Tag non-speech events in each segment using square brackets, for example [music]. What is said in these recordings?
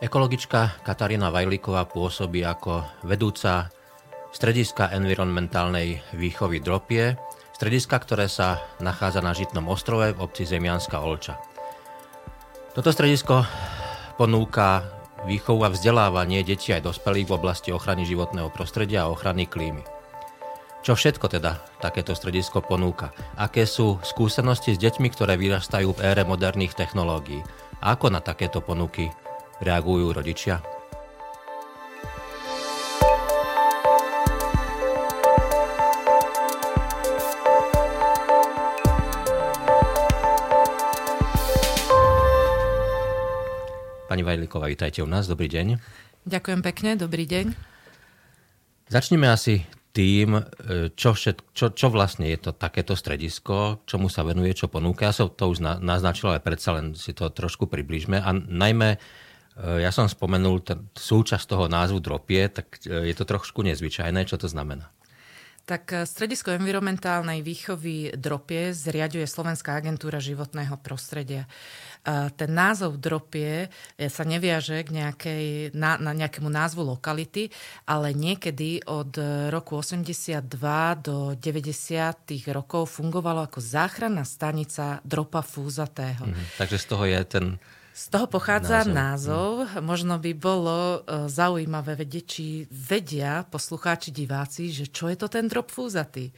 Ekologička Katarína Vajlíková pôsobí ako vedúca strediska environmentálnej výchovy Dropie, strediska, ktoré sa nachádza na Žitnom ostrove v obci Zemianská Olča. Toto stredisko ponúka výchovu a vzdelávanie detí aj dospelých v oblasti ochrany životného prostredia a ochrany klímy. Čo všetko teda takéto stredisko ponúka? Aké sú skúsenosti s deťmi, ktoré vyrastajú v ére moderných technológií? Ako na takéto ponuky reagujú rodičia? Pani Vajliková, vítajte u nás. Dobrý deň. Ďakujem pekne, dobrý deň. Začneme asi tým, e, čo, všet, čo, čo vlastne je to takéto stredisko, čomu sa venuje, čo ponúka. Ja som to už naznačil, ale predsa len si to trošku približme. A najmä, ja som spomenul ten, súčasť toho názvu Dropie, tak e, je to trošku nezvyčajné. Čo to znamená? Tak Stredisko environmentálnej výchovy Dropie zriaduje Slovenská agentúra životného prostredia ten názov dropie e, sa neviaže k nejakej, na, na nejakému názvu lokality, ale niekedy od roku 82 do 90. rokov fungovalo ako záchranná stanica dropa fúzatého. Mhm, takže z toho je ten z toho pochádza názov. názov. Možno by bolo e, zaujímavé vedieť, či vedia poslucháči, diváci, že čo je to ten drop fúzatý.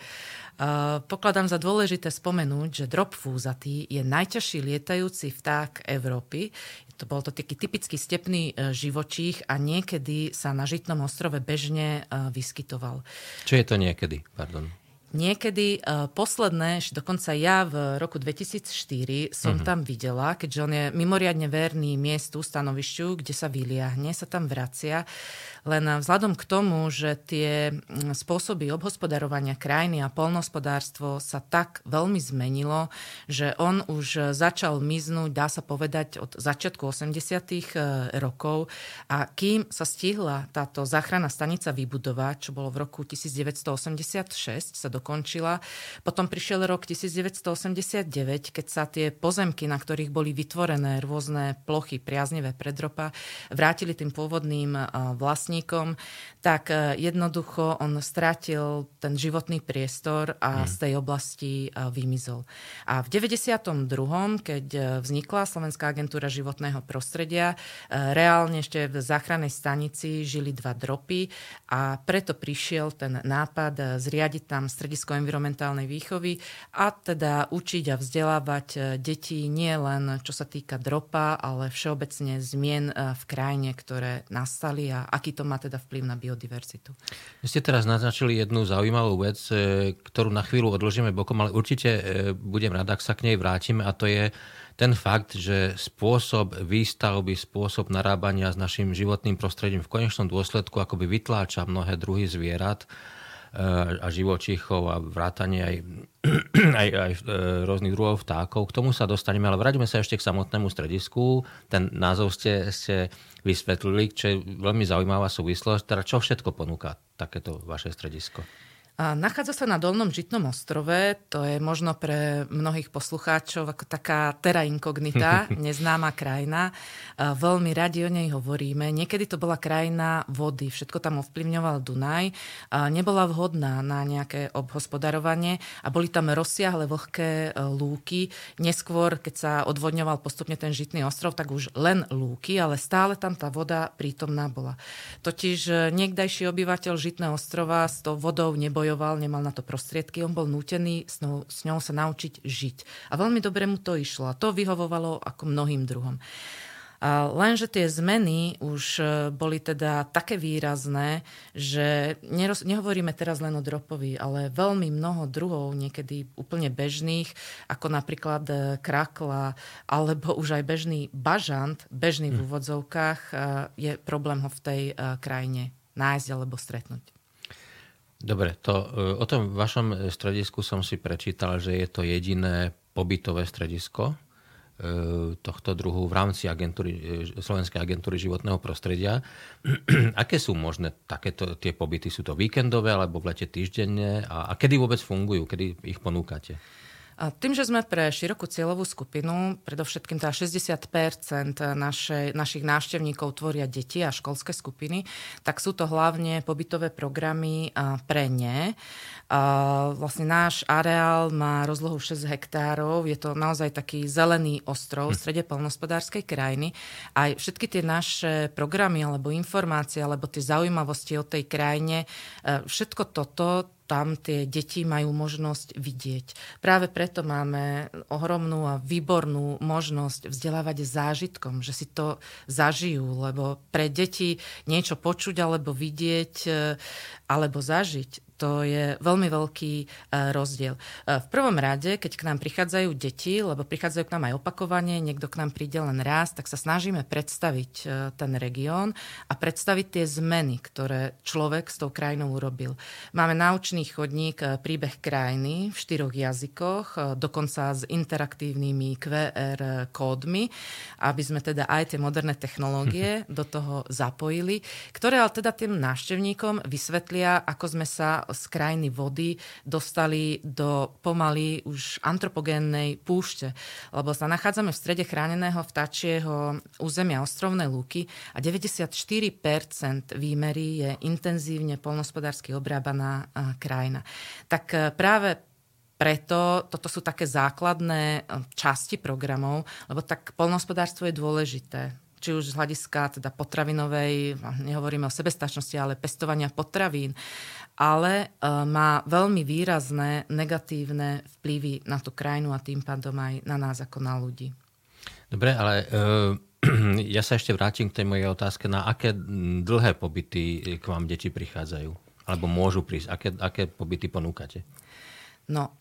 Pokladám za dôležité spomenúť, že drop fúzatý je najťažší lietajúci vták Európy. To bol to taký typický stepný e, živočích a niekedy sa na Žitnom ostrove bežne e, vyskytoval. Čo je to niekedy? Pardon. Niekedy uh, posledné, dokonca ja v roku 2004 som uh-huh. tam videla, keďže on je mimoriadne verný miestu, stanovišťu, kde sa vyliahne, sa tam vracia. Len vzhľadom k tomu, že tie mm, spôsoby obhospodarovania krajiny a polnospodárstvo sa tak veľmi zmenilo, že on už začal miznúť, dá sa povedať, od začiatku 80. E, rokov a kým sa stihla táto záchranná stanica vybudovať, čo bolo v roku 1986, sa dokončila. Potom prišiel rok 1989, keď sa tie pozemky, na ktorých boli vytvorené rôzne plochy priaznevé predropa, vrátili tým pôvodným e, vlastníkom tak e, jednoducho on stratil ten životný priestor a hmm. z tej oblasti e, vymizol. A v 92., keď e, vznikla Slovenská agentúra životného prostredia, reálne ešte v záchrannej stanici žili dva dropy a preto prišiel ten nápad zriadiť tam stredisko environmentálnej výchovy a teda učiť a vzdelávať deti nie len čo sa týka dropa, ale všeobecne zmien v krajine, ktoré nastali a aký to má teda vplyv na biodiverzitu. Vy ste teraz naznačili jednu zaujímavú vec, e, ktorú na chvíľu odložíme bokom, ale určite e, budem rád, ak sa k nej vrátime a to je ten fakt, že spôsob výstavby, spôsob narábania s našim životným prostredím v konečnom dôsledku akoby vytláča mnohé druhy zvierat a živočíchov a vrátanie aj, [clears throat] aj, aj e, rôznych druhov vtákov. K tomu sa dostaneme, ale vráťme sa ešte k samotnému stredisku. Ten názov ste, ste vysvetlili, čo je veľmi zaujímavá súvislosť. Teda čo všetko ponúka takéto vaše stredisko? Nachádza sa na Dolnom Žitnom ostrove, to je možno pre mnohých poslucháčov ako taká terra incognita, [laughs] neznáma krajina. Veľmi radi o nej hovoríme. Niekedy to bola krajina vody, všetko tam ovplyvňoval Dunaj. Nebola vhodná na nejaké obhospodarovanie a boli tam rozsiahle vlhké e, lúky. Neskôr, keď sa odvodňoval postupne ten Žitný ostrov, tak už len lúky, ale stále tam tá voda prítomná bola. Totiž e, niekdajší obyvateľ Žitného ostrova s tou vodou nebol bojoval, nemal na to prostriedky, on bol nútený s ňou, s ňou sa naučiť žiť. A veľmi dobre mu to išlo a to vyhovovalo ako mnohým druhom. A lenže tie zmeny už e, boli teda také výrazné, že neroz, nehovoríme teraz len o dropovi, ale veľmi mnoho druhov, niekedy úplne bežných, ako napríklad e, krakla, alebo už aj bežný bažant, bežný v hm. úvodzovkách, e, je problém ho v tej krajine nájsť alebo stretnúť. Dobre, to, e, o tom vašom stredisku som si prečítal, že je to jediné pobytové stredisko e, tohto druhu v rámci agentúry, e, Slovenskej agentúry životného prostredia. [clears throat] Aké sú možné takéto tie pobyty? Sú to víkendové alebo v lete týždenne? A, a kedy vôbec fungujú? Kedy ich ponúkate? Tým, že sme pre širokú cieľovú skupinu, predovšetkým teda 60 našej, našich návštevníkov tvoria deti a školské skupiny, tak sú to hlavne pobytové programy pre ne. Vlastne náš areál má rozlohu 6 hektárov, je to naozaj taký zelený ostrov v hm. strede polnospodárskej krajiny. Aj všetky tie naše programy alebo informácie alebo tie zaujímavosti o tej krajine, e, všetko toto tam tie deti majú možnosť vidieť. Práve preto máme ohromnú a výbornú možnosť vzdelávať zážitkom, že si to zažijú, lebo pre deti niečo počuť alebo vidieť e, alebo zažiť, to je veľmi veľký e, rozdiel. E, v prvom rade, keď k nám prichádzajú deti, lebo prichádzajú k nám aj opakovane, niekto k nám príde len raz, tak sa snažíme predstaviť e, ten región a predstaviť tie zmeny, ktoré človek s tou krajinou urobil. Máme naučný chodník príbeh krajiny v štyroch jazykoch, dokonca s interaktívnymi QR kódmi, aby sme teda aj tie moderné technológie [laughs] do toho zapojili, ktoré ale teda tým návštevníkom vysvetlia, ako sme sa z krajiny vody dostali do pomaly už antropogénnej púšte, lebo sa nachádzame v strede chráneného vtačieho územia ostrovnej lúky a 94% výmery je intenzívne polnospodársky obrábaná krajina. Tak e, práve preto toto sú také základné e, časti programov, lebo tak polnohospodárstvo je dôležité či už z hľadiska teda potravinovej, nehovoríme o sebestačnosti, ale pestovania potravín ale e, má veľmi výrazné negatívne vplyvy na tú krajinu a tým pádom aj na nás ako na ľudí. Dobre, ale uh, [clears throat] ja sa ešte vrátim k tej mojej otázke, na aké dlhé pobyty k vám deti prichádzajú? Alebo môžu prísť? Aké, aké pobyty ponúkate? No,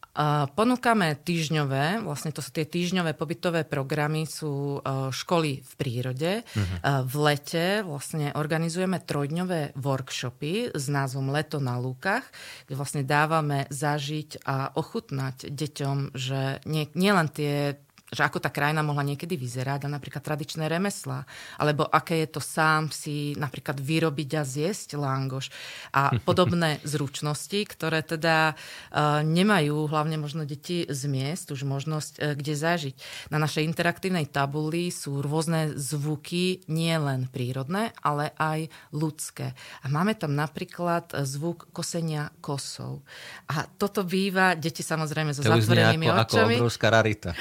Ponúkame týždňové, vlastne to sú tie týždňové pobytové programy, sú e, školy v prírode. Uh-huh. V lete vlastne organizujeme trojdňové workshopy s názvom Leto na lúkach, kde vlastne dávame zažiť a ochutnať deťom, že nie, nielen tie že ako tá krajina mohla niekedy vyzerať, a napríklad tradičné remesla, alebo aké je to sám si napríklad vyrobiť a zjesť langoš a [laughs] podobné zručnosti, ktoré teda uh, nemajú hlavne možno deti z miest už možnosť uh, kde zažiť. Na našej interaktívnej tabuli sú rôzne zvuky, nie len prírodné, ale aj ľudské. A máme tam napríklad e, zvuk kosenia kosov. A toto býva, deti samozrejme so zatvorenými očami. Ako obrovská rarita.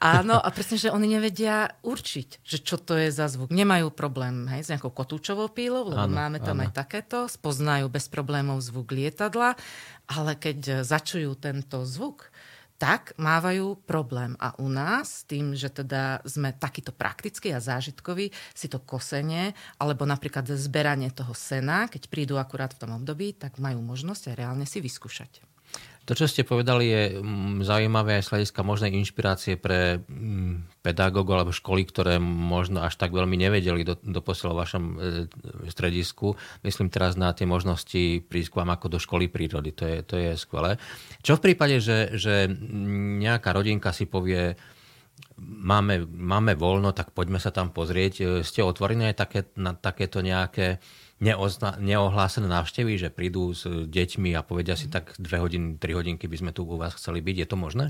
A Áno, a presne, že oni nevedia určiť, že čo to je za zvuk. Nemajú problém hej, s nejakou kotúčovou pílou, lebo áno, máme tam áno. aj takéto. Spoznajú bez problémov zvuk lietadla, ale keď začujú tento zvuk, tak mávajú problém. A u nás, tým, že teda sme takýto praktickí a zážitkoví, si to kosenie, alebo napríklad zberanie toho sena, keď prídu akurát v tom období, tak majú možnosť aj reálne si vyskúšať. To, čo ste povedali, je mm, zaujímavé aj z hľadiska možnej inšpirácie pre mm, pedagógov alebo školy, ktoré možno až tak veľmi nevedeli do, doposiaľ v vašom e, stredisku. Myslím teraz na tie možnosti prísť k vám ako do školy prírody. To je, to je skvelé. Čo v prípade, že, že nejaká rodinka si povie, máme, máme voľno, tak poďme sa tam pozrieť. E, ste otvorení také, na takéto nejaké neozna- neohlásené návštevy, že prídu s deťmi a povedia si tak dve hodiny, tri hodinky by sme tu u vás chceli byť. Je to možné?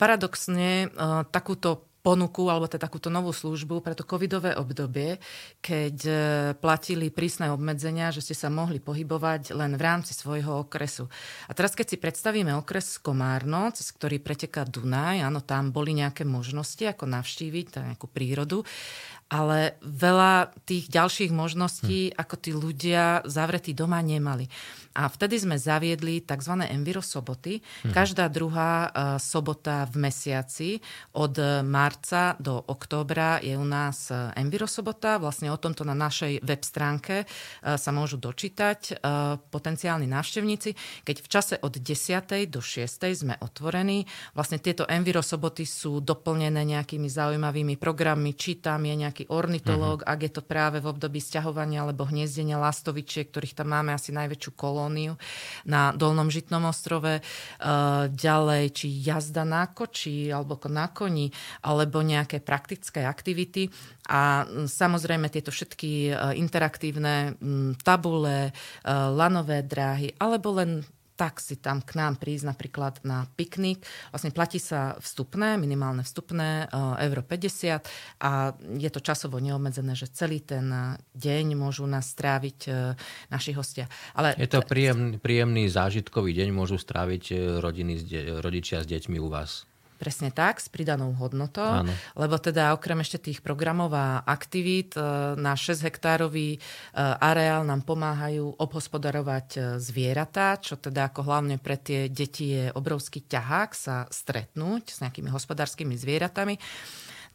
Paradoxne, takúto ponuku alebo teda takúto novú službu pre to covidové obdobie, keď e, platili prísne obmedzenia, že ste sa mohli pohybovať len v rámci svojho okresu. A teraz, keď si predstavíme okres Komárno, cez ktorý preteká Dunaj, áno, tam boli nejaké možnosti, ako navštíviť nejakú prírodu, ale veľa tých ďalších možností, hm. ako tí ľudia zavretí doma nemali. A vtedy sme zaviedli tzv. Enviro soboty. Hm. Každá druhá uh, sobota v mesiaci od marca do októbra je u nás uh, Enviro sobota. Vlastne o tomto na našej web stránke uh, sa môžu dočítať uh, potenciálni návštevníci. Keď v čase od 10. do 6. sme otvorení, vlastne tieto Enviro soboty sú doplnené nejakými zaujímavými programmi, či tam je nejaký ornitológ, uh-huh. ak je to práve v období sťahovania alebo hniezdenia lastovičiek, ktorých tam máme asi najväčšiu kolóniu na Dolnom Žitnom ostrove. Ďalej, či jazda na koči alebo na koni, alebo nejaké praktické aktivity. A samozrejme tieto všetky uh, interaktívne um, tabule, uh, lanové dráhy, alebo len tak si tam k nám prísť napríklad na piknik. Vlastne platí sa vstupné, minimálne vstupné, euro 50 a je to časovo neobmedzené, že celý ten deň môžu nás stráviť naši hostia. Ale... Je to príjemný, príjemný zážitkový deň, môžu stráviť rodiny, rodičia s deťmi u vás. Presne tak, s pridanou hodnotou, Áno. lebo teda okrem ešte tých programov a aktivít e, na 6 hektárový e, areál nám pomáhajú obhospodarovať e, zvieratá, čo teda ako hlavne pre tie deti je obrovský ťahák sa stretnúť s nejakými hospodárskymi zvieratami.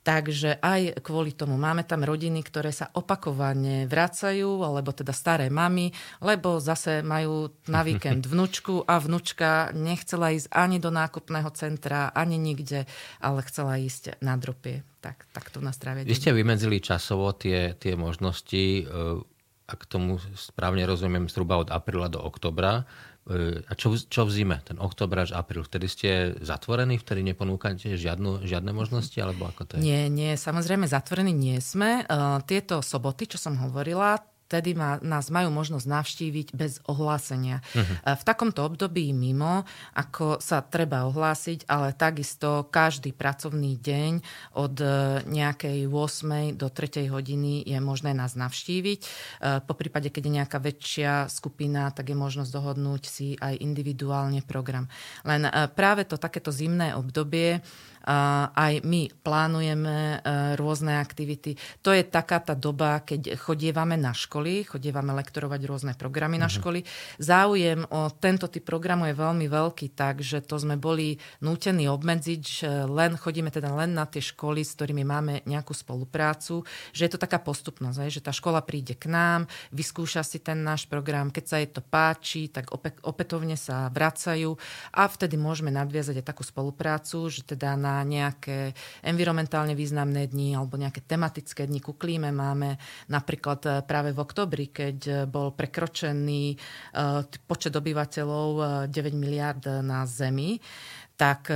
Takže aj kvôli tomu máme tam rodiny, ktoré sa opakovane vracajú, alebo teda staré mamy, lebo zase majú na víkend [laughs] vnúčku a vnúčka nechcela ísť ani do nákupného centra, ani nikde, ale chcela ísť na dropie. Tak, tak to nás trávia. Vy ste vymedzili časovo tie, tie možnosti, e, ak tomu správne rozumiem, zhruba od apríla do oktobra. E, a čo, čo v zime, ten október až apríl? Vtedy ste zatvorení, vtedy neponúkate žiadnu, žiadne možnosti, alebo ako to je? Nie, nie, samozrejme zatvorení nie sme. Uh, tieto soboty, čo som hovorila, vtedy ma, nás majú možnosť navštíviť bez ohlásenia. Uh-huh. V takomto období mimo, ako sa treba ohlásiť, ale takisto každý pracovný deň od e, nejakej 8. do 3. hodiny je možné nás navštíviť. E, po prípade, keď je nejaká väčšia skupina, tak je možnosť dohodnúť si aj individuálne program. Len práve to takéto zimné obdobie aj my plánujeme rôzne aktivity. To je taká tá doba, keď chodievame na školy, chodievame lektorovať rôzne programy na mhm. školy. Záujem o tento typ programu je veľmi veľký, takže to sme boli nútení obmedziť, že len chodíme teda len na tie školy, s ktorými máme nejakú spoluprácu, že je to taká postupnosť, že tá škola príde k nám, vyskúša si ten náš program, keď sa jej to páči, tak opätovne sa vracajú a vtedy môžeme nadviazať aj takú spoluprácu, že teda na nejaké environmentálne významné dni alebo nejaké tematické dni ku klíme. Máme napríklad eh, práve v oktobri, keď eh, bol prekročený eh, počet obyvateľov 9 miliard na Zemi, tak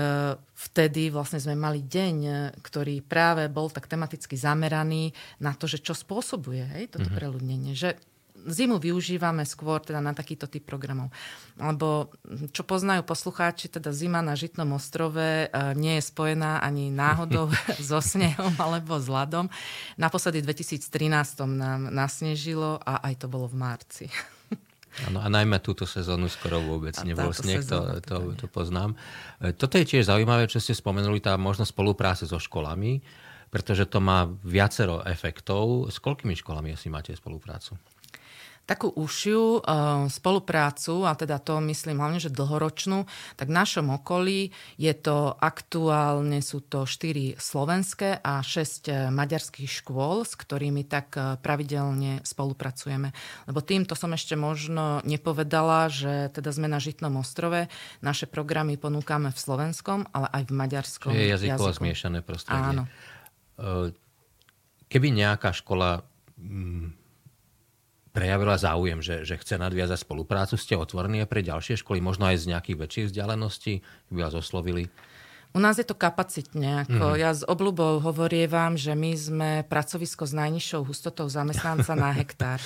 vtedy vlastne sme mali deň, ktorý práve bol tak tematicky zameraný na to, že čo spôsobuje hej, toto mm-hmm. preľudnenie. Že zimu využívame skôr teda na takýto typ programov. Lebo čo poznajú poslucháči, teda zima na Žitnom ostrove e, nie je spojená ani náhodou [laughs] so snehom alebo s ľadom. Naposledy v 2013 nám nasnežilo a aj to bolo v marci. Ano, a najmä túto sezónu skoro vôbec a nebol sneh, to, to, to poznám. E, toto je tiež zaujímavé, čo ste spomenuli, tá možnosť spolupráce so školami, pretože to má viacero efektov. S koľkými školami asi máte spoluprácu? Takú užšiu uh, spoluprácu, a teda to myslím hlavne, že dlhoročnú, tak v našom okolí je to aktuálne sú to 4 slovenské a 6 eh, maďarských škôl, s ktorými tak uh, pravidelne spolupracujeme. Lebo týmto som ešte možno nepovedala, že teda sme na Žitnom ostrove, naše programy ponúkame v slovenskom, ale aj v maďarskom je jazykovo jazyku. zmiešané prostredie. Áno. Keby nejaká škola mm, prejavila záujem, že, že chce nadviazať spoluprácu, ste otvorení pre ďalšie školy, možno aj z nejakých väčších vzdialeností, by vás oslovili? U nás je to kapacitne. Ako mm. Ja s obľubou hovorievam, že my sme pracovisko s najnižšou hustotou zamestnanca na [laughs] hektár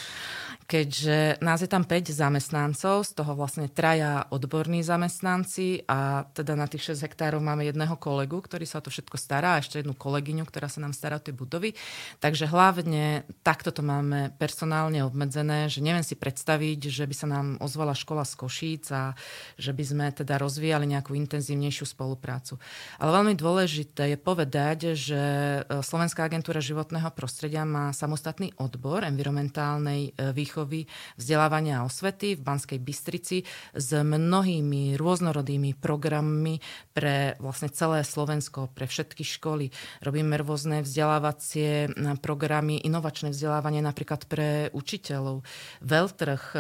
keďže nás je tam 5 zamestnancov, z toho vlastne traja odborní zamestnanci a teda na tých 6 hektárov máme jedného kolegu, ktorý sa o to všetko stará a ešte jednu kolegyňu, ktorá sa nám stará o tie budovy. Takže hlavne takto to máme personálne obmedzené, že neviem si predstaviť, že by sa nám ozvala škola z Košíc a že by sme teda rozvíjali nejakú intenzívnejšiu spoluprácu. Ale veľmi dôležité je povedať, že e, Slovenská agentúra životného prostredia má samostatný odbor environmentálnej e, výchovy výchovy, vzdelávania a osvety v Banskej Bystrici s mnohými rôznorodými programmi pre vlastne celé Slovensko, pre všetky školy. Robíme rôzne vzdelávacie programy, inovačné vzdelávanie napríklad pre učiteľov, veľtrh e,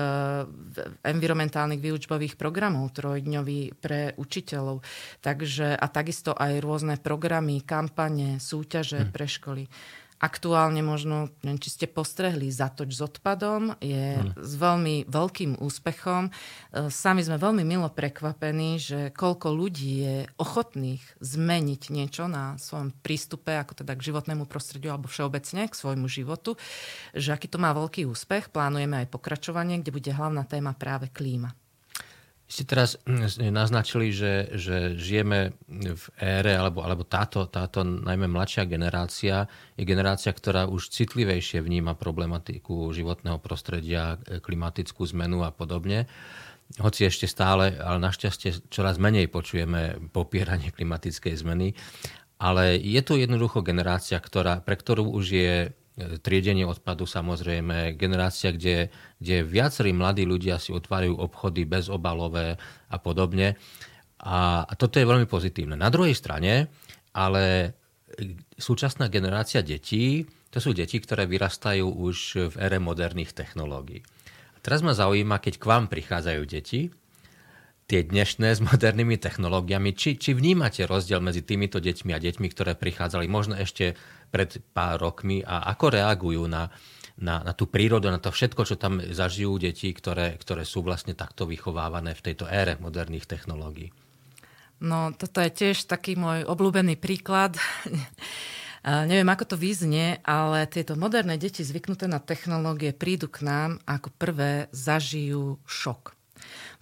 environmentálnych výučbových programov trojdňový pre učiteľov. Takže, a takisto aj rôzne programy, kampane, súťaže hm. pre školy. Aktuálne možno, neviem, či ste postrehli, Zatoč s odpadom je hmm. s veľmi veľkým úspechom. E, sami sme veľmi milo prekvapení, že koľko ľudí je ochotných zmeniť niečo na svojom prístupe, ako teda k životnému prostrediu alebo všeobecne k svojmu životu, že aký to má veľký úspech. Plánujeme aj pokračovanie, kde bude hlavná téma práve klíma. Ste teraz hm, naznačili, že, že žijeme v ére, alebo, alebo táto, táto najmä mladšia generácia je generácia, ktorá už citlivejšie vníma problematiku životného prostredia, klimatickú zmenu a podobne. Hoci ešte stále, ale našťastie čoraz menej počujeme popieranie klimatickej zmeny. Ale je tu jednoducho generácia, ktorá, pre ktorú už je triedenie odpadu samozrejme, generácia, kde, kde viacerí mladí ľudia si otvárajú obchody bezobalové a podobne. A, a toto je veľmi pozitívne. Na druhej strane, ale súčasná generácia detí, to sú deti, ktoré vyrastajú už v ére moderných technológií. A teraz ma zaujíma, keď k vám prichádzajú deti, tie dnešné s modernými technológiami, či, či vnímate rozdiel medzi týmito deťmi a deťmi, ktoré prichádzali možno ešte pred pár rokmi a ako reagujú na, na, na tú prírodu, na to všetko, čo tam zažijú deti, ktoré, ktoré sú vlastne takto vychovávané v tejto ére moderných technológií. No, toto je tiež taký môj obľúbený príklad. [laughs] Neviem, ako to vyznie, ale tieto moderné deti zvyknuté na technológie prídu k nám ako prvé zažijú šok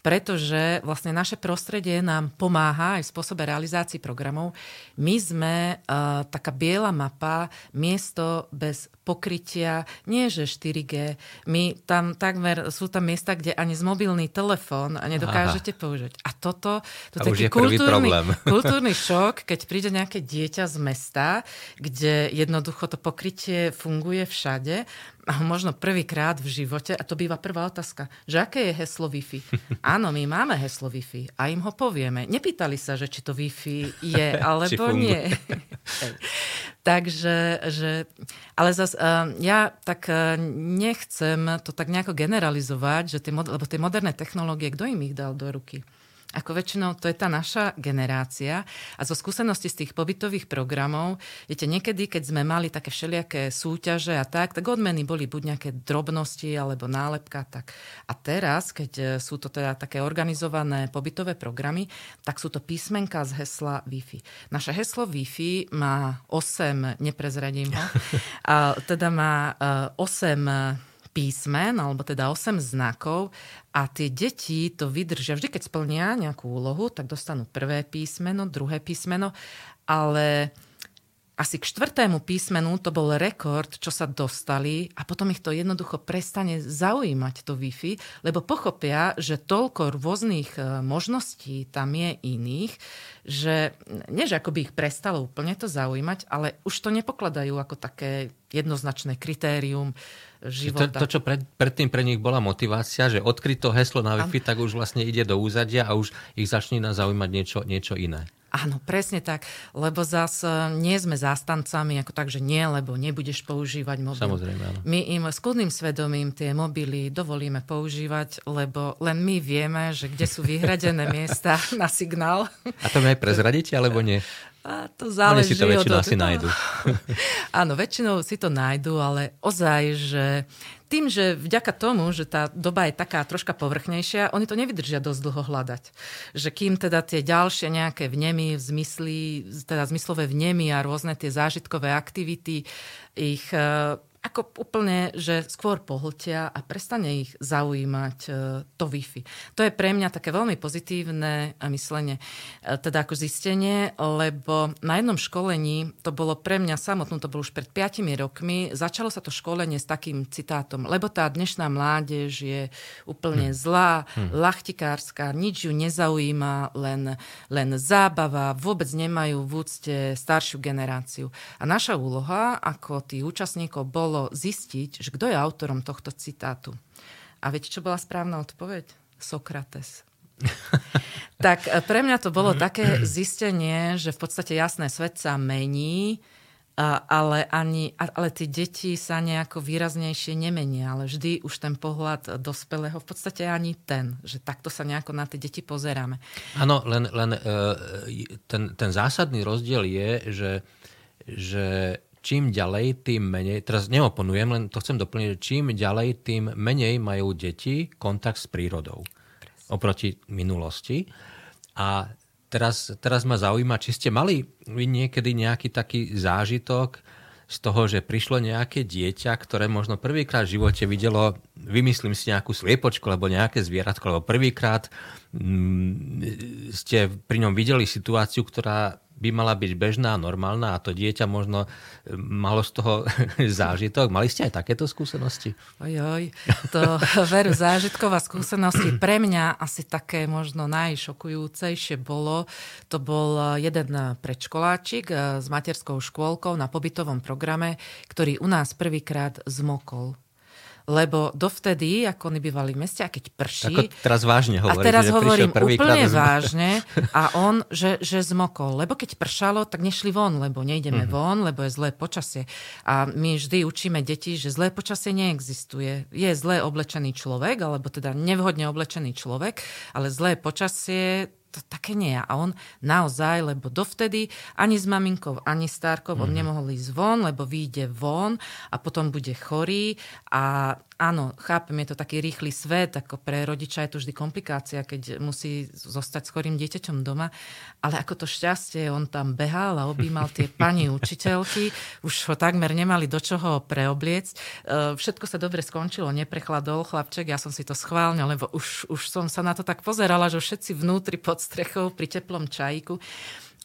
pretože vlastne naše prostredie nám pomáha aj v spôsobe realizácii programov. My sme uh, taká biela mapa, miesto bez pokrytia, nie že 4G. My tam takmer, sú tam miesta, kde ani z mobilný telefón nedokážete Aha. použiť. A toto, to je taký kultúrny, [laughs] kultúrny šok, keď príde nejaké dieťa z mesta, kde jednoducho to pokrytie funguje všade a možno prvýkrát v živote, a to býva prvá otázka, že aké je heslo Wi-Fi? [laughs] Áno, my máme heslo Wi-Fi a im ho povieme. Nepýtali sa, že či to Wi-Fi je, [laughs] alebo nie. Takže, že, ale zas, uh, ja tak uh, nechcem to tak nejako generalizovať, že tie, lebo tie moderné technológie, kto im ich dal do ruky? Ako väčšinou to je tá naša generácia a zo skúsenosti z tých pobytových programov, viete, niekedy, keď sme mali také všelijaké súťaže a tak, tak odmeny boli buď nejaké drobnosti alebo nálepka. Tak. A teraz, keď e, sú to teda také organizované pobytové programy, tak sú to písmenka z hesla Wi-Fi. Naše heslo Wi-Fi má 8, neprezradím ho, [laughs] a teda má 8 e, písmen, alebo teda 8 znakov a tie deti to vydržia. Vždy, keď splnia nejakú úlohu, tak dostanú prvé písmeno, druhé písmeno, ale asi k štvrtému písmenu to bol rekord, čo sa dostali a potom ich to jednoducho prestane zaujímať to Wi-Fi, lebo pochopia, že toľko rôznych e, možností tam je iných, že nie, že ako by ich prestalo úplne to zaujímať, ale už to nepokladajú ako také jednoznačné kritérium života. To, to čo pred, predtým pre nich bola motivácia, že odkryť to heslo na Wi-Fi, tak už vlastne ide do úzadia a už ich začne zaujímať niečo, niečo iné. Áno, presne tak, lebo zas e, nie sme zástancami ako tak, že nie, lebo nebudeš používať mobil. Samozrejme, áno. My im s kľudným svedomím tie mobily dovolíme používať, lebo len my vieme, že kde sú vyhradené [laughs] miesta na signál. A to mi aj prezradíte, alebo nie? [laughs] A to záleží Oni si to väčšinou od... asi nájdu. [laughs] Áno, väčšinou si to nájdu, ale ozaj, že tým, že vďaka tomu, že tá doba je taká troška povrchnejšia, oni to nevydržia dosť dlho hľadať. Že kým teda tie ďalšie nejaké vnemy, zmysly, teda zmyslové vnemy a rôzne tie zážitkové aktivity ich eh, ako úplne, že skôr pohltia a prestane ich zaujímať e, to Wi-Fi. To je pre mňa také veľmi pozitívne myslenie, e, teda ako zistenie, lebo na jednom školení, to bolo pre mňa samotnú, to bolo už pred 5 rokmi, začalo sa to školenie s takým citátom, lebo tá dnešná mládež je úplne hm. zlá, hm. lachtikárska, nič ju nezaujíma, len, len zábava, vôbec nemajú v úcte staršiu generáciu. A naša úloha ako tých účastníkov bol bolo zistiť, že kto je autorom tohto citátu. A viete, čo bola správna odpoveď? Sokrates. [laughs] tak e, pre mňa to bolo také zistenie, že v podstate jasné, svet sa mení, ale, ani, ale tie deti sa nejako výraznejšie nemenia, ale vždy už ten pohľad dospelého, v podstate ani ten, že takto sa nejako na tie deti pozeráme. Áno, len, len e, ten, ten zásadný rozdiel je, že, že čím ďalej, tým menej, teraz neoponujem, len to chcem doplniť, čím ďalej, tým menej majú deti kontakt s prírodou Presne. oproti minulosti. A teraz, teraz ma zaujíma, či ste mali vy niekedy nejaký taký zážitok z toho, že prišlo nejaké dieťa, ktoré možno prvýkrát v živote videlo vymyslím si nejakú sliepočku alebo nejaké zvieratko, alebo prvýkrát mm, ste pri ňom videli situáciu, ktorá by mala byť bežná, normálna a to dieťa možno e, malo z toho [laughs] zážitok. Mali ste aj takéto skúsenosti? Ojoj, to [laughs] veru zážitková skúsenosti pre mňa asi také možno najšokujúcejšie bolo. To bol jeden predškoláčik e, s materskou škôlkou na pobytovom programe, ktorý u nás prvýkrát zmokol lebo dovtedy, ako oni bývali v meste, a keď prší... Ako teraz vážne hovoríte, A teraz že hovorím úplne krát vážne [laughs] a on, že, že zmokol. Lebo keď pršalo, tak nešli von, lebo nejdeme mm-hmm. von, lebo je zlé počasie. A my vždy učíme deti, že zlé počasie neexistuje. Je zlé oblečený človek, alebo teda nevhodne oblečený človek, ale zlé počasie to také nie. A on naozaj, lebo dovtedy ani s maminkou, ani s Tárkou mm-hmm. on mhm. nemohol ísť von, lebo vyjde von a potom bude chorý a áno, chápem, je to taký rýchly svet, ako pre rodiča je to vždy komplikácia, keď musí zostať s chorým dieťaťom doma, ale ako to šťastie, on tam behal a objímal tie [laughs] pani učiteľky, už ho takmer nemali do čoho preobliecť. E, všetko sa dobre skončilo, neprechladol chlapček, ja som si to schválne, lebo už, už som sa na to tak pozerala, že všetci vnútri pod strechou pri teplom čajku.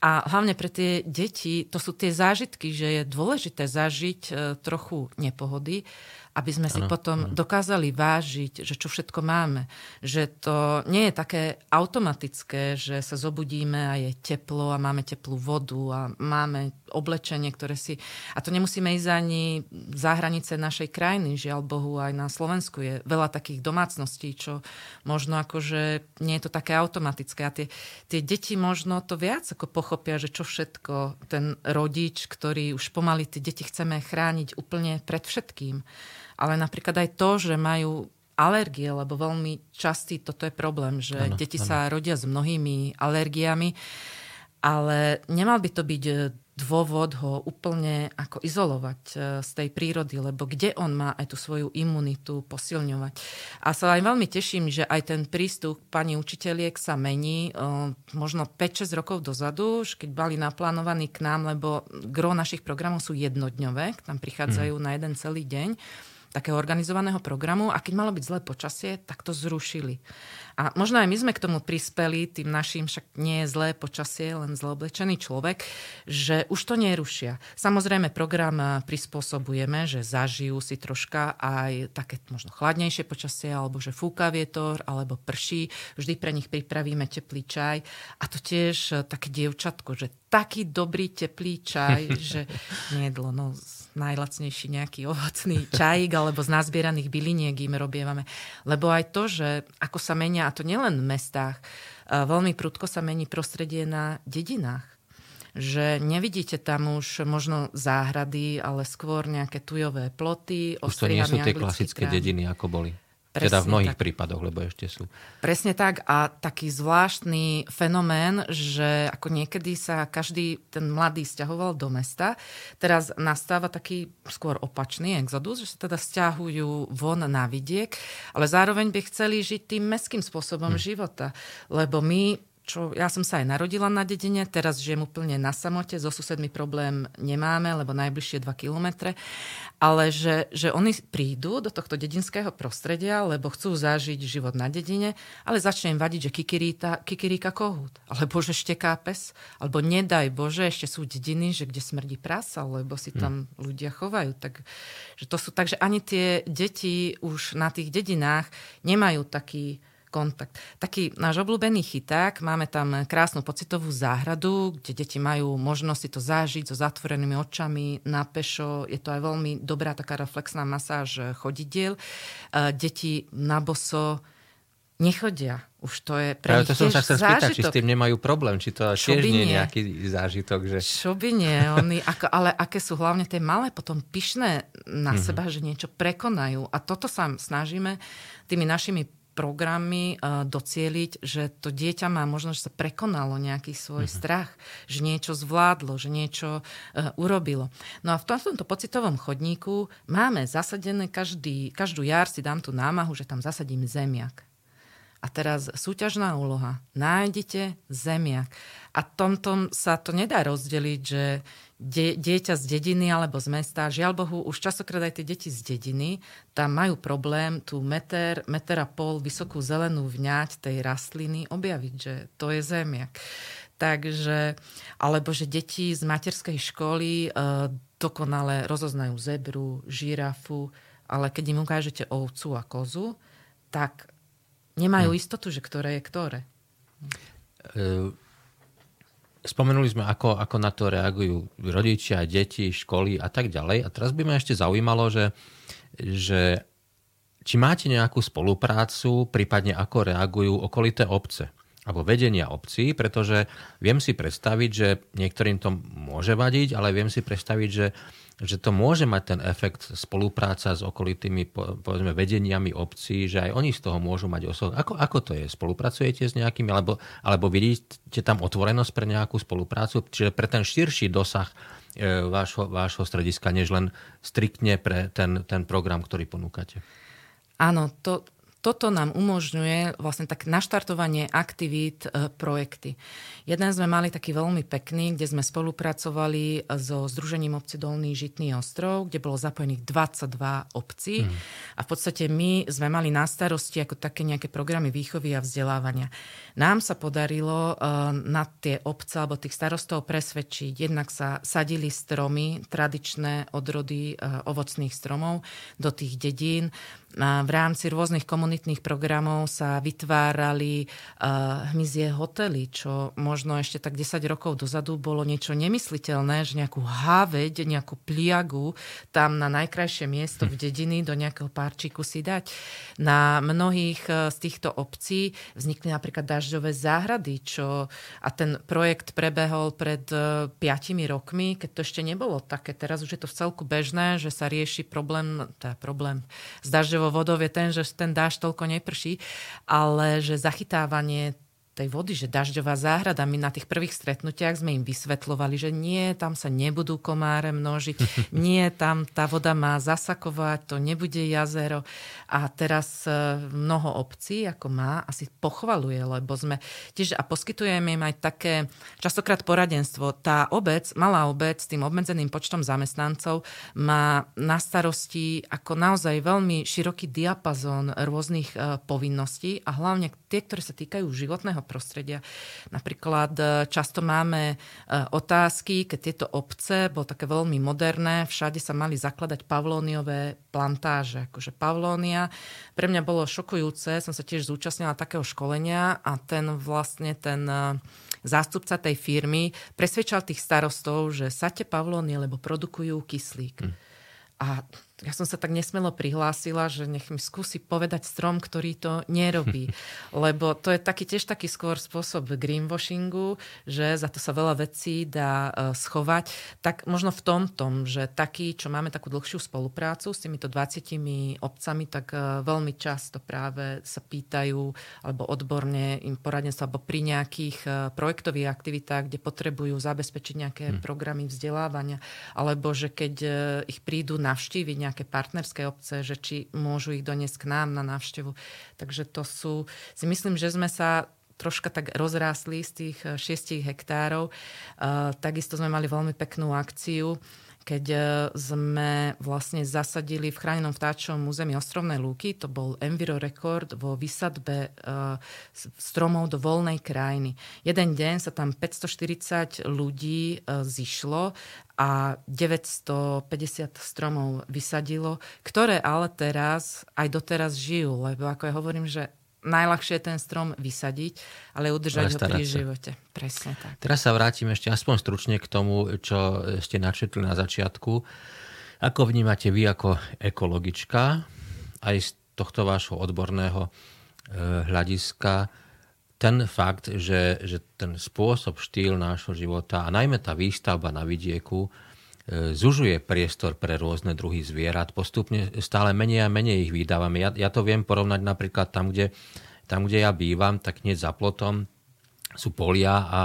A hlavne pre tie deti, to sú tie zážitky, že je dôležité zažiť e, trochu nepohody aby sme si ano, potom ano. dokázali vážiť, že čo všetko máme. Že to nie je také automatické, že sa zobudíme a je teplo a máme teplú vodu a máme oblečenie, ktoré si... A to nemusíme ísť ani za hranice našej krajiny. Žiaľ Bohu, aj na Slovensku je veľa takých domácností, čo možno akože nie je to také automatické. A tie, tie deti možno to viac ako pochopia, že čo všetko ten rodič, ktorý už pomaly tie deti chceme chrániť úplne pred všetkým ale napríklad aj to, že majú alergie, lebo veľmi častý toto je problém, že ano, deti ano. sa rodia s mnohými alergiami, ale nemal by to byť dôvod ho úplne ako izolovať e, z tej prírody, lebo kde on má aj tú svoju imunitu posilňovať. A sa aj veľmi teším, že aj ten prístup pani učiteľiek sa mení. E, možno 5-6 rokov dozadu, keď boli naplánovaní k nám, lebo gro našich programov sú jednodňové, tam prichádzajú mm. na jeden celý deň takého organizovaného programu a keď malo byť zlé počasie, tak to zrušili. A možno aj my sme k tomu prispeli, tým našim však nie je zlé počasie, len zle oblečený človek, že už to nerušia. Samozrejme, program prispôsobujeme, že zažijú si troška aj také možno chladnejšie počasie, alebo že fúka vietor, alebo prší. Vždy pre nich pripravíme teplý čaj. A to tiež také dievčatko, že taký dobrý teplý čaj, [laughs] že nie no najlacnejší nejaký ovocný [laughs] čajík alebo z nazbieraných byliniek im robievame. Lebo aj to, že ako sa menia, a to nielen v mestách, veľmi prudko sa mení prostredie na dedinách že nevidíte tam už možno záhrady, ale skôr nejaké tujové ploty. Už to nie sú tie klasické krám. dediny, ako boli. Presne teda v mnohých tak. prípadoch, lebo ešte sú. Presne tak a taký zvláštny fenomén, že ako niekedy sa každý ten mladý stiahoval do mesta, teraz nastáva taký skôr opačný exodus, že sa teda stiahujú von na vidiek, ale zároveň by chceli žiť tým meským spôsobom hm. života, lebo my čo ja som sa aj narodila na dedine, teraz žijem úplne na samote, so susedmi problém nemáme, lebo najbližšie 2 kilometre, ale že, že oni prídu do tohto dedinského prostredia, lebo chcú zažiť život na dedine, ale začne im vadiť, že kikiríta, kikiríka kohút, alebo že šteká pes, alebo nedaj Bože, ešte sú dediny, že kde smrdí prasa, lebo si tam hmm. ľudia chovajú. Tak, že to sú, takže ani tie deti už na tých dedinách nemajú taký kontakt. Taký náš obľúbený chyták, máme tam krásnu pocitovú záhradu, kde deti majú možnosť si to zažiť so zatvorenými očami na pešo. Je to aj veľmi dobrá taká reflexná masáž chodidiel. E, deti na boso nechodia. Už to je pre to som sa chcel spýtať, či s tým nemajú problém, či to tiež nie je nejaký zážitok. Že... Čo by nie, oni, ako, ale aké sú hlavne tie malé potom pyšné na mm-hmm. seba, že niečo prekonajú. A toto sa snažíme tými našimi programy uh, docieliť, že to dieťa má možno, že sa prekonalo nejaký svoj uh-huh. strach, že niečo zvládlo, že niečo uh, urobilo. No a v tomto pocitovom chodníku máme zasadené každý, každú jar si dám tú námahu, že tam zasadím zemiak. A teraz súťažná úloha. Nájdite zemiak. A tomto sa to nedá rozdeliť, že die, dieťa z dediny alebo z mesta, žiaľ Bohu, už častokrát aj tie deti z dediny, tam majú problém tú meter, meter a pol vysokú zelenú vňať tej rastliny objaviť, že to je zemiak. Takže, alebo že deti z materskej školy e, dokonale rozoznajú zebru, žirafu, ale keď im ukážete ovcu a kozu, tak nemajú hm. istotu, že ktoré je ktoré. E, Spomenuli sme, ako, ako na to reagujú rodičia, deti, školy a tak ďalej. A teraz by ma ešte zaujímalo, že, že či máte nejakú spoluprácu, prípadne ako reagujú okolité obce alebo vedenia obcí, pretože viem si predstaviť, že niektorým to môže vadiť, ale viem si predstaviť, že že to môže mať ten efekt spolupráca s okolitými povedzme, vedeniami obcí, že aj oni z toho môžu mať osoch. Ako, ako to je? Spolupracujete s nejakými, alebo, alebo vidíte tam otvorenosť pre nejakú spoluprácu? Čiže pre ten širší dosah e, vášho, vášho strediska, než len striktne pre ten, ten program, ktorý ponúkate? Áno, to, toto nám umožňuje vlastne tak naštartovanie aktivít, e, projekty. Jeden sme mali taký veľmi pekný, kde sme spolupracovali so Združením obci Dolný Žitný ostrov, kde bolo zapojených 22 obcí. Mm. A v podstate my sme mali na starosti ako také nejaké programy výchovy a vzdelávania. Nám sa podarilo uh, na tie obce alebo tých starostov presvedčiť. Jednak sa sadili stromy, tradičné odrody ovocných stromov do tých dedín. V rámci rôznych komunitných programov sa vytvárali hmyzie hotely, čo možno ešte tak 10 rokov dozadu bolo niečo nemysliteľné, že nejakú háveď, nejakú pliagu tam na najkrajšie miesto v dediny do nejakého párčiku si dať. Na mnohých e, z týchto obcí vznikli napríklad dažďové záhrady, čo a ten projekt prebehol pred 5 e, rokmi, keď to ešte nebolo také. Teraz už je to v celku bežné, že sa rieši problém, teda problém s dažďovou vodou je ten, že ten dáž toľko neprší, ale že zachytávanie tej vody, že dažďová záhrada, my na tých prvých stretnutiach sme im vysvetlovali, že nie, tam sa nebudú komáre množiť, [laughs] nie, tam tá voda má zasakovať, to nebude jazero. A teraz e, mnoho obcí, ako má, asi pochvaluje, lebo sme tiež a poskytujeme im aj také častokrát poradenstvo. Tá obec, malá obec s tým obmedzeným počtom zamestnancov má na starosti ako naozaj veľmi široký diapazón rôznych e, povinností a hlavne tie, ktoré sa týkajú životného prostredia. Napríklad e, často máme e, otázky, keď tieto obce, bolo také veľmi moderné, všade sa mali zakladať pavlóniové plantáže. Akože pavlónia. Pre mňa bolo šokujúce, som sa tiež zúčastnila takého školenia a ten vlastne ten e, zástupca tej firmy presvedčal tých starostov, že sate pavlónie, lebo produkujú kyslík. Hm. A ja som sa tak nesmelo prihlásila, že nech mi skúsi povedať strom, ktorý to nerobí. [laughs] Lebo to je taký, tiež taký skôr spôsob greenwashingu, že za to sa veľa vecí dá uh, schovať. Tak možno v tom tom, že taký, čo máme takú dlhšiu spoluprácu s týmito 20 obcami, tak uh, veľmi často práve sa pýtajú alebo odborne im poradenstvo alebo pri nejakých uh, projektových aktivitách, kde potrebujú zabezpečiť nejaké hmm. programy vzdelávania, alebo že keď ich prídu navštíviť nejaké partnerské obce, že či môžu ich doniesť k nám na návštevu. Takže to sú, si myslím, že sme sa troška tak rozrásli z tých 6 eh, hektárov. Uh, takisto sme mali veľmi peknú akciu, keď eh, sme vlastne zasadili v chránenom vtáčovom území Ostrovné lúky, to bol Enviro rekord vo vysadbe uh, stromov do voľnej krajiny. Jeden deň sa tam 540 ľudí uh, zišlo a 950 stromov vysadilo, ktoré ale teraz, aj doteraz žijú, lebo ako ja hovorím, že najľahšie je ten strom vysadiť, ale udržať ho pri sa. živote. Presne tak. Teraz sa vrátim ešte aspoň stručne k tomu, čo ste načetli na začiatku. Ako vnímate vy ako ekologička aj z tohto vášho odborného eh, hľadiska ten fakt, že, že ten spôsob, štýl nášho života a najmä tá výstavba na vidieku e, zužuje priestor pre rôzne druhy zvierat. Postupne stále menej a menej ich vydávame. Ja, ja to viem porovnať napríklad tam kde, tam, kde ja bývam, tak hneď za plotom sú polia a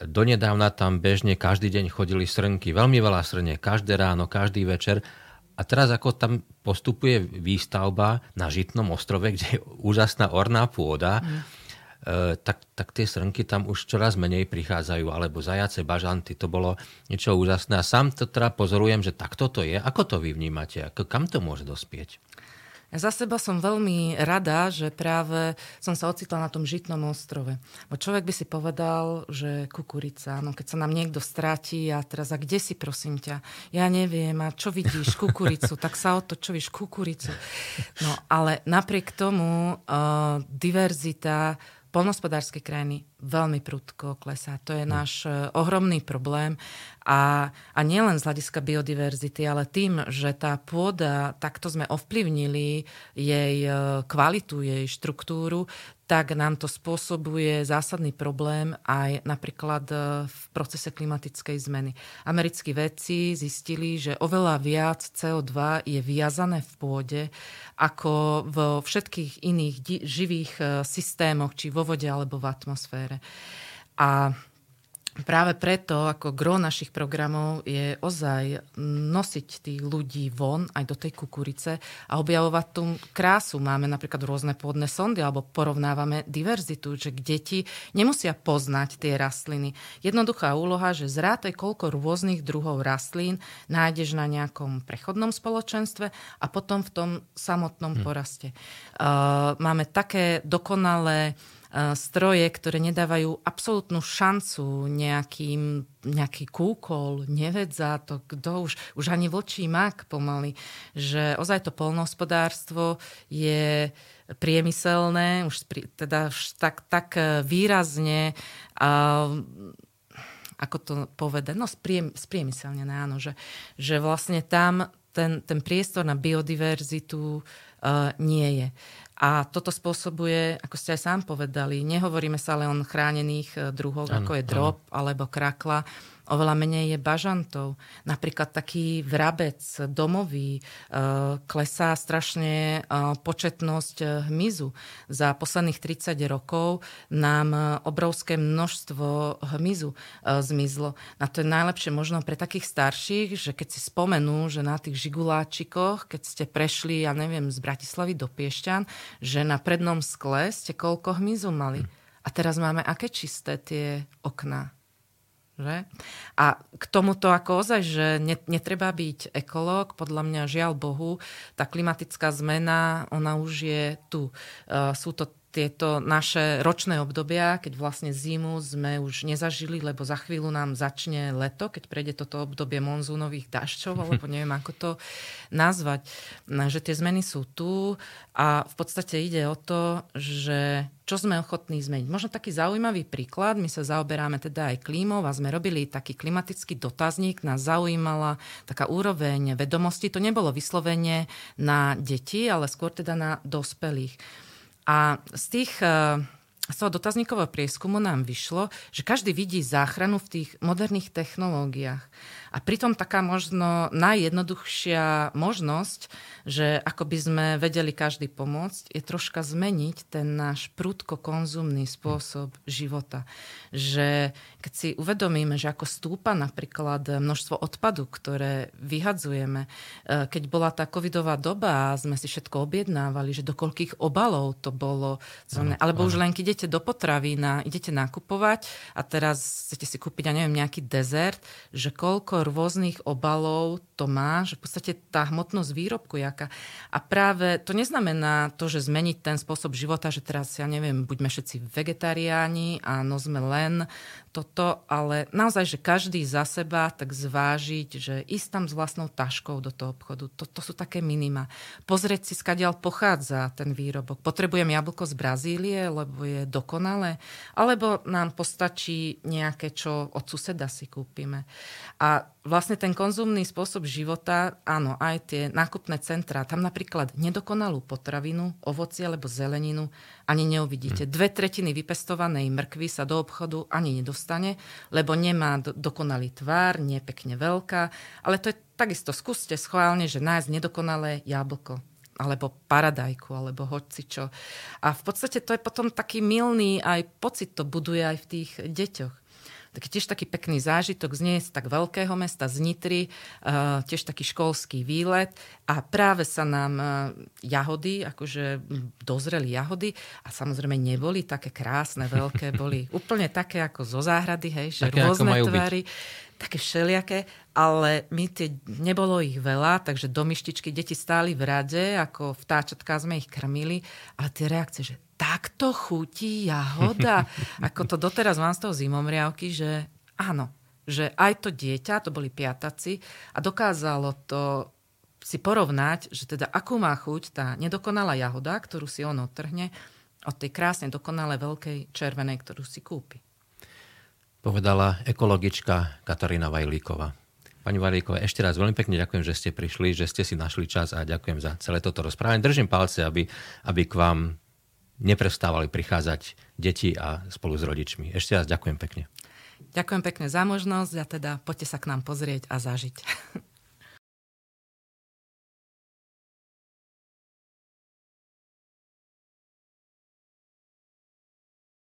donedávna tam bežne každý deň chodili srnky. Veľmi veľa srne, každé ráno, každý večer A teraz ako tam postupuje výstavba na Žitnom ostrove, kde je úžasná orná pôda, mm. Tak, tak tie srnky tam už čoraz menej prichádzajú, alebo zajace, bažanty, to bolo niečo úžasné. A sám to teda pozorujem, že takto to je. Ako to vy vnímate? Ako, kam to môže dospieť? Za seba som veľmi rada, že práve som sa ocitla na tom Žitnom ostrove. Bo človek by si povedal, že kukurica, no keď sa nám niekto stráti a teraz, a kde si prosím ťa? Ja neviem, a čo vidíš? [laughs] Kukuricu. tak sa o to, čo víš? Kukuricu. No ale napriek tomu uh, diverzita polnospodárskej krajiny veľmi prudko klesá. To je hm. náš e, ohromný problém. A, a nielen z hľadiska biodiverzity, ale tým, že tá pôda, takto sme ovplyvnili jej e, kvalitu, jej štruktúru, tak nám to spôsobuje zásadný problém aj napríklad e, v procese klimatickej zmeny. Americkí vedci zistili, že oveľa viac CO2 je viazané v pôde ako vo všetkých iných živých systémoch, či vo vode alebo v atmosfére. A práve preto, ako gro našich programov je ozaj nosiť tých ľudí von aj do tej kukurice a objavovať tú krásu. Máme napríklad rôzne pôdne sondy alebo porovnávame diverzitu, že deti nemusia poznať tie rastliny. Jednoduchá úloha, že zrátaj koľko rôznych druhov rastlín nájdeš na nejakom prechodnom spoločenstve a potom v tom samotnom hm. poraste. Uh, máme také dokonalé stroje, ktoré nedávajú absolútnu šancu nejakým, nejaký kúkol, nevedza, to kto už, už ani vlčí mak pomaly, že ozaj to polnohospodárstvo je priemyselné, už teda už tak, tak výrazne a, ako to povedať, no spriemyselnené, áno, že, že vlastne tam ten, ten priestor na biodiverzitu uh, nie je. A toto spôsobuje, ako ste aj sám povedali, nehovoríme sa len o chránených druhoch, ano, ako je drop ano. alebo krakla, oveľa menej je bažantov. Napríklad taký vrabec domový, e, klesá strašne e, početnosť e, hmyzu. Za posledných 30 rokov nám obrovské množstvo hmyzu zmizlo. A to je najlepšie možno pre takých starších, že keď si spomenú, že na tých žiguláčikoch, keď ste prešli, ja neviem, z Bratislavy do Piešťan, že na prednom skle ste koľko hmyzu mali. Hm. A teraz máme aké čisté tie okná. Že? A k tomuto ako ozaj, že netreba byť ekológ, podľa mňa žiaľ Bohu, tá klimatická zmena, ona už je tu. Uh, sú to tieto naše ročné obdobia, keď vlastne zimu sme už nezažili, lebo za chvíľu nám začne leto, keď prejde toto obdobie monzúnových dažďov, [laughs] alebo neviem, ako to nazvať. Že tie zmeny sú tu a v podstate ide o to, že čo sme ochotní zmeniť. Možno taký zaujímavý príklad, my sa zaoberáme teda aj klímou a sme robili taký klimatický dotazník, nás zaujímala taká úroveň vedomosti. To nebolo vyslovene na deti, ale skôr teda na dospelých. A z tých eh, z toho dotazníkového prieskumu nám vyšlo, že každý vidí záchranu v tých moderných technológiách. A pritom taká možno najjednoduchšia možnosť, že ako by sme vedeli každý pomôcť, je troška zmeniť ten náš prudko konzumný spôsob života. Že keď si uvedomíme, že ako stúpa napríklad množstvo odpadu, ktoré vyhadzujeme, e, keď bola tá covidová doba a sme si všetko objednávali, že do koľkých obalov to bolo, ano, alebo už len keď idete do potravína, idete nakupovať a teraz chcete si kúpiť, ja neviem, nejaký dezert, že koľko rôznych obalov to má, že v podstate tá hmotnosť výrobku jaká. A práve to neznamená to, že zmeniť ten spôsob života, že teraz, ja neviem, buďme všetci vegetariáni a no sme len toto, ale naozaj, že každý za seba tak zvážiť, že ísť tam s vlastnou taškou do toho obchodu, to, to sú také minima. Pozrieť si, skadiaľ pochádza ten výrobok. Potrebujem jablko z Brazílie, lebo je dokonalé, alebo nám postačí nejaké, čo od suseda si kúpime. A vlastne ten konzumný spôsob života, áno, aj tie nákupné centrá, tam napríklad nedokonalú potravinu, ovoci alebo zeleninu ani neuvidíte. Hm. Dve tretiny vypestovanej mrkvy sa do obchodu ani nedostane, lebo nemá do, dokonalý tvár, nie je pekne veľká, ale to je takisto, skúste schválne, že nájsť nedokonalé jablko alebo paradajku, alebo hocičo. A v podstate to je potom taký milný aj pocit, to buduje aj v tých deťoch. Taký tiež taký pekný zážitok z z tak veľkého mesta, z Nitry, uh, tiež taký školský výlet a práve sa nám uh, jahody, akože dozreli jahody a samozrejme neboli také krásne, veľké, boli [laughs] úplne také ako zo záhrady, hej, že také, rôzne tvary. Byť také všelijaké, ale my tie, nebolo ich veľa, takže do myštičky deti stáli v rade, ako vtáčatka sme ich krmili, ale tie reakcie, že takto chutí jahoda, [laughs] ako to doteraz mám z toho zimomriavky, že áno, že aj to dieťa, to boli piataci a dokázalo to si porovnať, že teda akú má chuť tá nedokonalá jahoda, ktorú si on odtrhne, od tej krásne dokonalé veľkej červenej, ktorú si kúpi povedala ekologička Katarína Vajlíková. Pani Vajlíková, ešte raz veľmi pekne ďakujem, že ste prišli, že ste si našli čas a ďakujem za celé toto rozprávanie. Držím palce, aby, aby k vám neprestávali prichádzať deti a spolu s rodičmi. Ešte raz ďakujem pekne. Ďakujem pekne za možnosť a teda poďte sa k nám pozrieť a zažiť. [laughs]